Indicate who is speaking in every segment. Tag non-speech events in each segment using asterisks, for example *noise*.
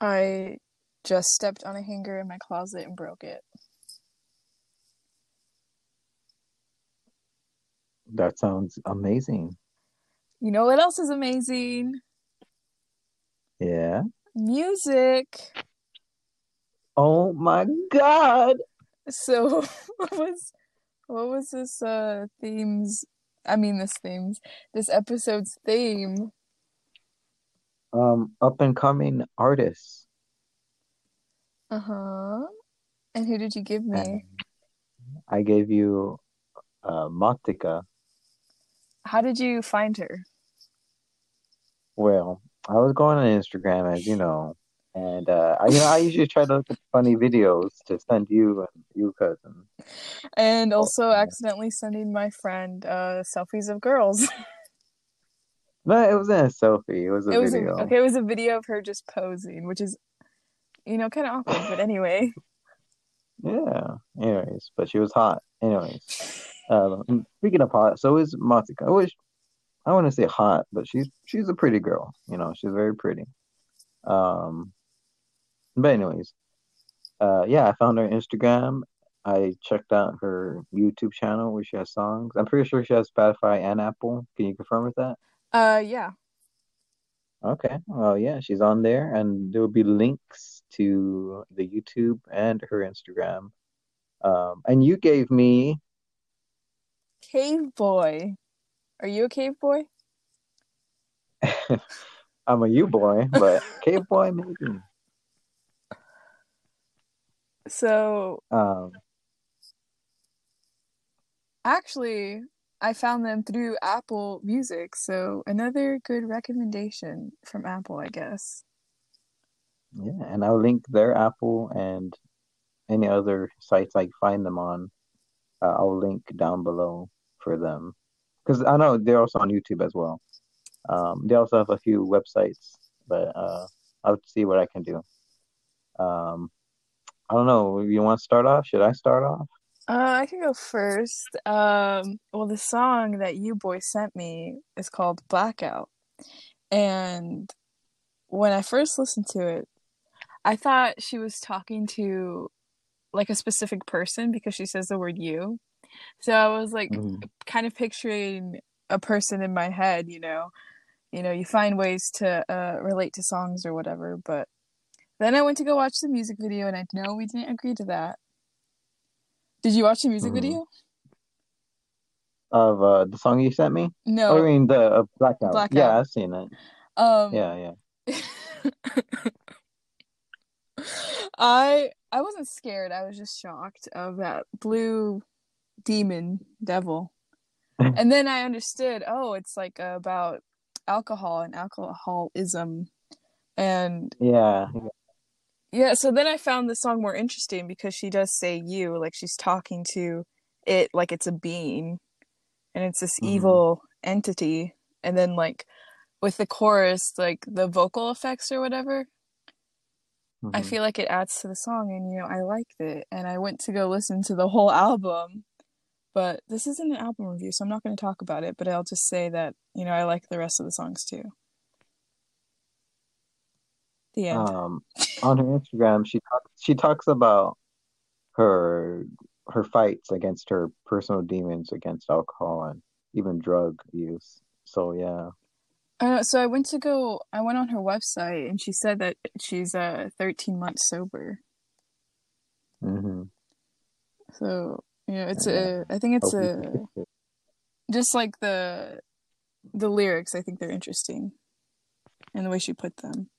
Speaker 1: I just stepped on a hanger in my closet and broke it.
Speaker 2: That sounds amazing.
Speaker 1: You know what else is amazing?
Speaker 2: Yeah.
Speaker 1: Music.
Speaker 2: Oh my god.
Speaker 1: So *laughs* what was what was this uh themes I mean this themes this episode's theme?
Speaker 2: Um up and coming artists.
Speaker 1: Uh-huh. And who did you give me?
Speaker 2: And I gave you uh Mothica.
Speaker 1: How did you find her?
Speaker 2: Well, I was going on Instagram as you know, and uh, I, you know, I usually try to look at funny videos to send you and you cousin.
Speaker 1: And
Speaker 2: Oh,
Speaker 1: also
Speaker 2: yeah.
Speaker 1: accidentally sending my friend uh selfies of girls. *laughs*
Speaker 2: No, it wasn't a selfie. It was a
Speaker 1: It was a,
Speaker 2: video.
Speaker 1: okay, it was a video of her just posing, which is you know kind of awkward, but anyway. *laughs* *laughs*
Speaker 2: Yeah. Anyways, but she was hot. Anyways, um, speaking of hot, so is Mothica. I wish I want to say hot, but she's she's a pretty girl. You know, she's very pretty. Um, but anyways, uh, yeah, I found her Instagram. I checked out her YouTube channel where she has songs. I'm pretty sure she has Spotify and Apple. Can you confirm with that?
Speaker 1: Uh yeah.
Speaker 2: Okay. Well, yeah, she's on there, and there will be links to the YouTube and her Instagram. Um, and you gave me
Speaker 1: Caveboy. Are you a cave boy? *laughs*
Speaker 2: I'm a you boy, but cave boy maybe.
Speaker 1: So
Speaker 2: Um,
Speaker 1: actually, I found them through Apple Music, so another good recommendation from Apple, I guess.
Speaker 2: yeah, and I'll link their Apple and any other sites I find them on. Uh, I'll link down below for them because I know they're also on YouTube as well. Um, they also have a few websites, but uh, I'll see what I can do. Um, I don't know. You want to start off? Should I start off?
Speaker 1: Uh, I can go first. Um, well, the song that you boy sent me is called Blackout. And when I first listened to it, I thought she was talking to like a specific person because she says the word you. So I was like
Speaker 2: Mhm.
Speaker 1: kind of picturing a person in my head, you know. You know, you find ways to uh, relate to songs or whatever, but then I went to go watch the music video and I know we didn't agree to that. Did you watch the music
Speaker 2: Mhm.
Speaker 1: video?
Speaker 2: Of uh, the song you sent me?
Speaker 1: No.
Speaker 2: Oh, I mean the uh, Blackout.
Speaker 1: Blackout.
Speaker 2: Yeah, I've seen it.
Speaker 1: Um
Speaker 2: Yeah, yeah. *laughs*
Speaker 1: I I wasn't scared. I was just shocked of that blue demon devil. *laughs* and then I understood, oh, it's like about alcohol and alcoholism. And
Speaker 2: Yeah,
Speaker 1: yeah, so then I found the song more interesting because she does say you, like she's talking to it like it's a being and it's this
Speaker 2: Mhm.
Speaker 1: evil entity. And then like with the chorus, like the vocal effects or whatever, I
Speaker 2: Mhm.
Speaker 1: feel like it adds to the song and you know, I liked it and I went to go listen to the whole album. But this isn't an album review, so I'm not going to talk about it, but I'll just say that, you know, I like the rest of the songs too. The end.
Speaker 2: Um, on her Instagram, she talks she talks about her her fights against her personal demons against alcohol and even drug use. So yeah.
Speaker 1: Uh, so I went to go. I went on her website, and she said that she's uh 13 months sober.
Speaker 2: hmm
Speaker 1: So you know, it's
Speaker 2: Yeah.
Speaker 1: a. I think it's a
Speaker 2: can fix it.
Speaker 1: just like the the lyrics. I think they're interesting, and the way she put them.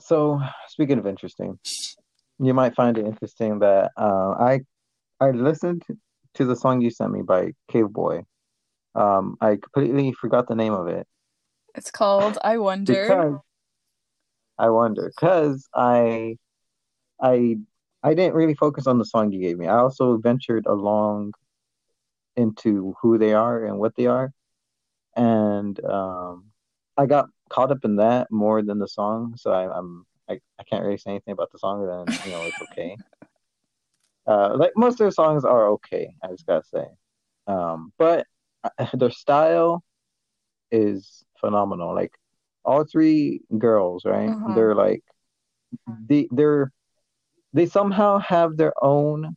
Speaker 2: So speaking of interesting, you might find it interesting that uh, I I listened to the song you sent me by Caveboy. Um, I completely forgot the name of it.
Speaker 1: It's called "I Wonder."
Speaker 2: because I wonder because I I I didn't really focus on the song you gave me. I also ventured along into who they are and what they are, and um, I got caught up in that more than the song. So I, I'm I, I can't really say anything about the song. Then you know it's *laughs* okay. Uh, like most of their songs are okay. I just gotta say, um, but uh, *laughs* their style is phenomenal. Like all three girls, right?
Speaker 1: Uh-huh.
Speaker 2: They're like they they're they somehow have their own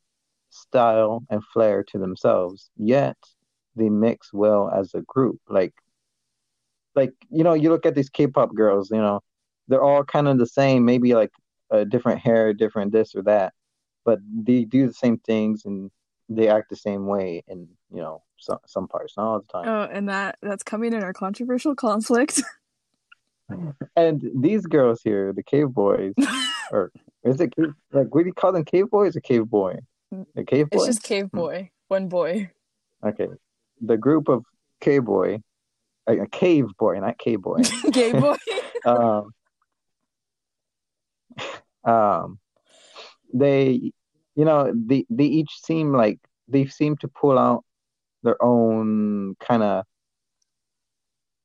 Speaker 2: style and flair to themselves, yet they mix well as a group. Like like you know, you look at these K-pop girls, you know, they're all kind of the same, maybe like a different hair, different this or that, but they do the same things and they act the same way in you know some some parts, not all the time.
Speaker 1: Oh, and that that's coming in our controversial conflict. *laughs*
Speaker 2: and these girls here, the cave boys, *laughs* or is it like what do you call them? Cave boys or cave boy? The cave boy.
Speaker 1: It's just cave
Speaker 2: Hmm.
Speaker 1: boy, one boy.
Speaker 2: Okay, the group of cave boy, a, a cave boy, not cave boy. *laughs*
Speaker 1: Gay boy. *laughs*
Speaker 2: um, um, they, you know, they they each seem like they seem to pull out their own kind of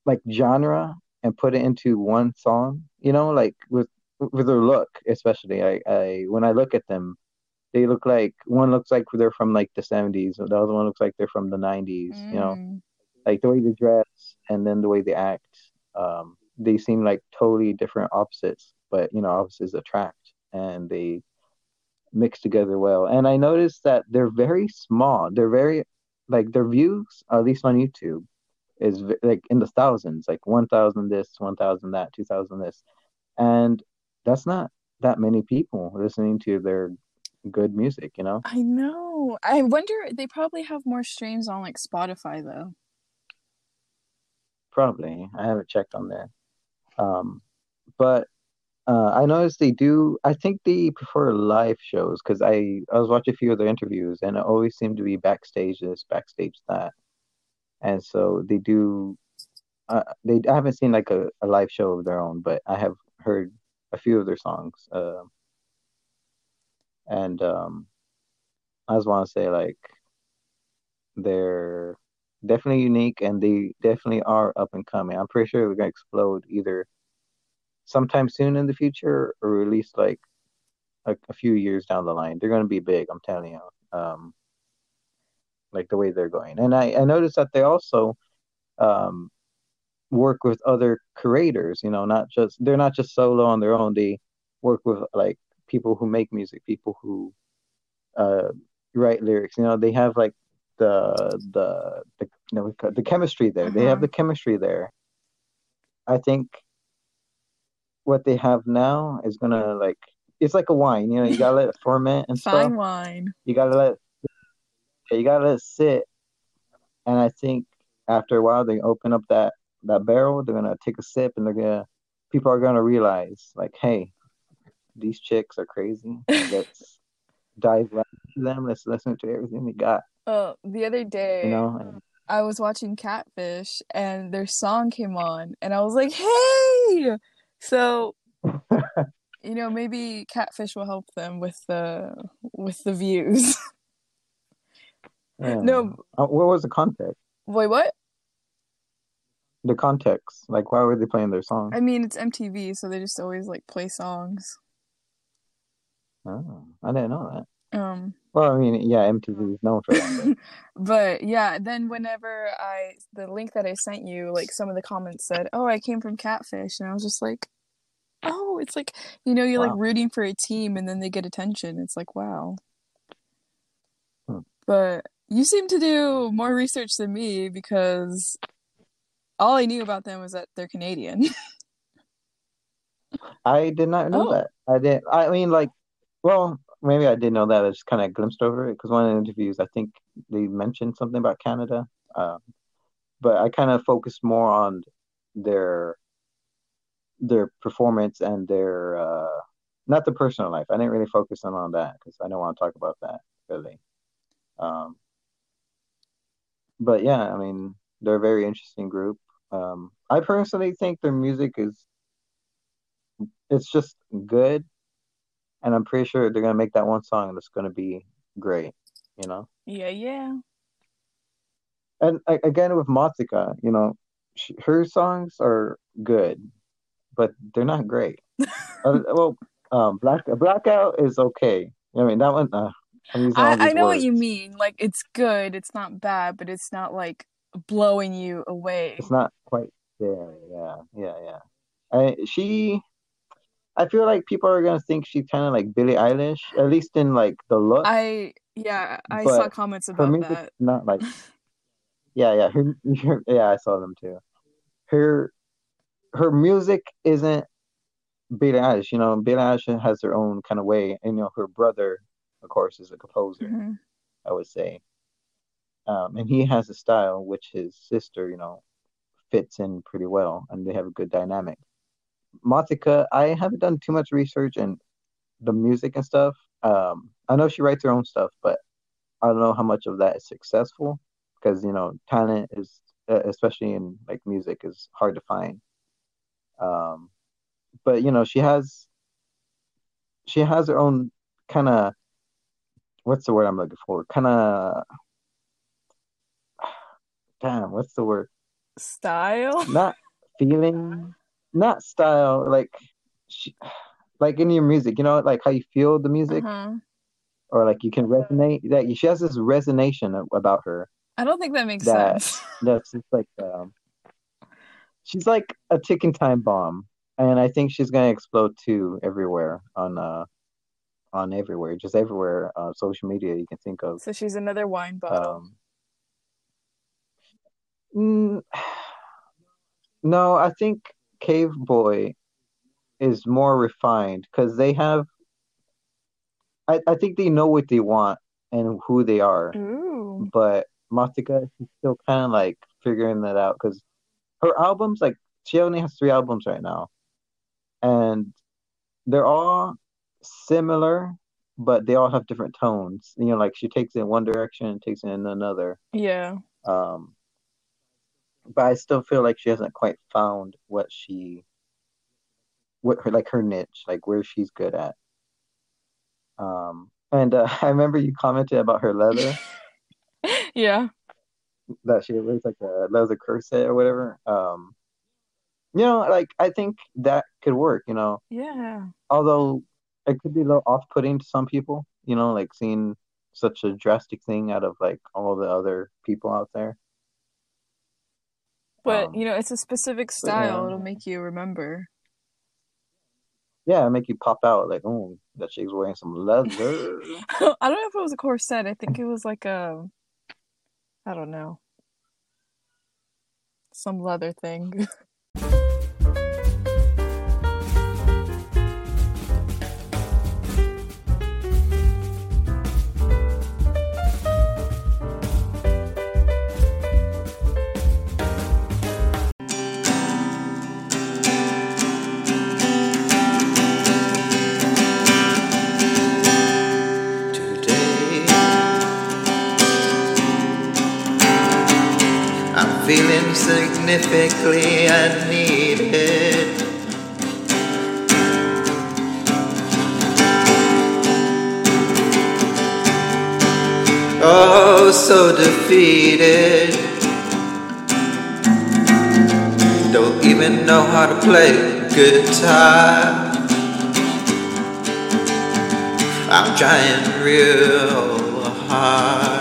Speaker 2: like genre and put it into one song. You know, like with with their look, especially. I, I when I look at them, they look like one looks like they're from like the seventies, the other one looks like they're from the nineties. You know,
Speaker 1: Mm.
Speaker 2: Like the way they dress and then the way they act. Um, they seem like totally different opposites, but you know, opposites attract and they mix together well. And I noticed that they're very small. They're very like their views, at least on YouTube, is like in the thousands, like one thousand this, one thousand that, two thousand this, and that's not that many people listening to their good music. You know,
Speaker 1: I know. I wonder they probably have more streams on like Spotify though.
Speaker 2: Probably I haven't checked on there. Um, but uh, I noticed they do. I think they prefer live shows because I I was watching a few of their interviews and it always seemed to be backstage this, backstage that, and so they do. Uh, they I haven't seen like a, a live show of their own, but I have heard a few of their songs. Uh, and um, I just want to say like they're definitely unique and they definitely are up and coming. I'm pretty sure they're gonna explode either sometime soon in the future or at least like a, a few years down the line. They're gonna be big, I'm telling you. Um, like the way they're going. And I, I noticed that they also um work with other creators, you know, not just they're not just solo on their own. They work with like people who make music, people who uh write lyrics. You know, they have like the the the you know, the chemistry there. They have
Speaker 1: Uh-huh.
Speaker 2: the chemistry there. I think what they have now is gonna like it's like a wine, you know, you gotta let it *laughs* ferment and stuff.
Speaker 1: Fine wine.
Speaker 2: You gotta let you gotta let it sit. And I think after a while they open up that that barrel, they're gonna take a sip and they're gonna people are gonna realize like, hey, these chicks are crazy. Let's *laughs* dive right into them. Let's listen to everything they got.
Speaker 1: Uh, the other day,
Speaker 2: You know?
Speaker 1: I was watching Catfish and their song came on, and I was like, "Hey!" So, you know, maybe Catfish will help them with the with the views. *laughs*
Speaker 2: yeah.
Speaker 1: No,
Speaker 2: Uh, what was the context?
Speaker 1: wait, what?
Speaker 2: The context. Like why were they playing their song?
Speaker 1: I mean, it's MTV, so they just always like play songs.
Speaker 2: Oh, I didn't know that.
Speaker 1: Um,
Speaker 2: Well, I mean, yeah, MTV is known for that. but-
Speaker 1: yeah, then whenever I the link that I sent you, like some of the comments said, "Oh, I came from Catfish," and I was just like, "Oh, it's like you know, you're like rooting for a team, and then they get attention. It's like, wow."
Speaker 2: Hmm.
Speaker 1: But you seem to do more research than me because all I knew about them was that they're Canadian. *laughs*
Speaker 2: I did not know
Speaker 1: Oh.
Speaker 2: that. I didn't. I mean, like, well, maybe I didn't know that. I just kind of glimpsed over it because one of the interviews, I think they mentioned something about Canada. Um, but I kind of focused more on their their performance and their uh, not the personal life. I didn't really focus on on that because I don't want to talk about that really. Um, but yeah, I mean, they're a very interesting group. Um, I personally think their music is it's just good, and I'm pretty sure they're gonna make that one song that's gonna be great, you know.
Speaker 1: yeah, yeah.
Speaker 2: And again with Mothica, you know, sh her songs are good, but they're not great. *laughs* uh, well, um, Black Blackout is okay. I mean, that one. Uh, I'm using all
Speaker 1: I, I know what you mean. Like it's good, it's not bad, but it's not like blowing you away.
Speaker 2: It's not quite there. Yeah, yeah, yeah. I she I feel like people are gonna think she's kind of like Billie Eilish, at least in like the look.
Speaker 1: I yeah, I saw
Speaker 2: But
Speaker 1: comments
Speaker 2: her
Speaker 1: about
Speaker 2: music's
Speaker 1: that.
Speaker 2: not like *laughs* yeah, yeah. Her, her yeah, I saw them too. Her her music isn't Billie Eilish. You know, Billie Eilish has her own kind of way, and you know, her brother, of course, is a composer.
Speaker 1: hmm
Speaker 2: I would say, um, and he has a style which his sister, you know, fits in pretty well, and they have a good dynamic. Mothica, I haven't done too much research in the music and stuff. Um, I know she writes her own stuff, but I don't know how much of that is successful because you know talent is uh, especially in like music is hard to find. Um, but you know she has she has her own kind of what's the word I'm looking for? Kind of *sighs* damn, what's the word?
Speaker 1: Style.
Speaker 2: Not feeling, not style, like she, like in your music, you know, like how you feel the music
Speaker 1: Uh-huh.
Speaker 2: or like you can resonate. That she has this resonation about her
Speaker 1: I don't think that makes
Speaker 2: that
Speaker 1: sense. *laughs*
Speaker 2: that's just like um, she's like a ticking time bomb, and I think she's gonna explode too everywhere on uh on everywhere, just everywhere uh social media you can think of.
Speaker 1: So she's another wine bottle.
Speaker 2: Um, mm, *sighs* no, I think Caveboy is more refined because they have. I I think they know what they want and who they are,
Speaker 1: Ooh.
Speaker 2: but Mothica is still kind of like figuring that out because her albums, like she only has three albums right now, and they're all similar, but they all have different tones. You know, like she takes it in one direction and takes it in another.
Speaker 1: Yeah.
Speaker 2: Um, but I still feel like she hasn't quite found what she, what her like her niche, like where she's good at. Um, and uh, *laughs* I remember you commented about her leather *laughs*
Speaker 1: Yeah.
Speaker 2: that she wears like a leather corset or whatever. Um, you know, like I think that could work. You know,
Speaker 1: Yeah.
Speaker 2: although it could be a little off-putting to some people. You know, like seeing such a drastic thing out of like all the other people out there.
Speaker 1: But,
Speaker 2: Um,
Speaker 1: you know, it's a specific style.
Speaker 2: yeah,
Speaker 1: It'll make you remember.
Speaker 2: yeah, it make you pop out like, oh, that chick's wearing some leather. *laughs*
Speaker 1: I don't know if it was a corset. I think it was like a, I don't know, some leather thing. *laughs*
Speaker 3: significantly unneeded. Oh, so defeated. Don't even know how to play guitar. I'm trying real hard.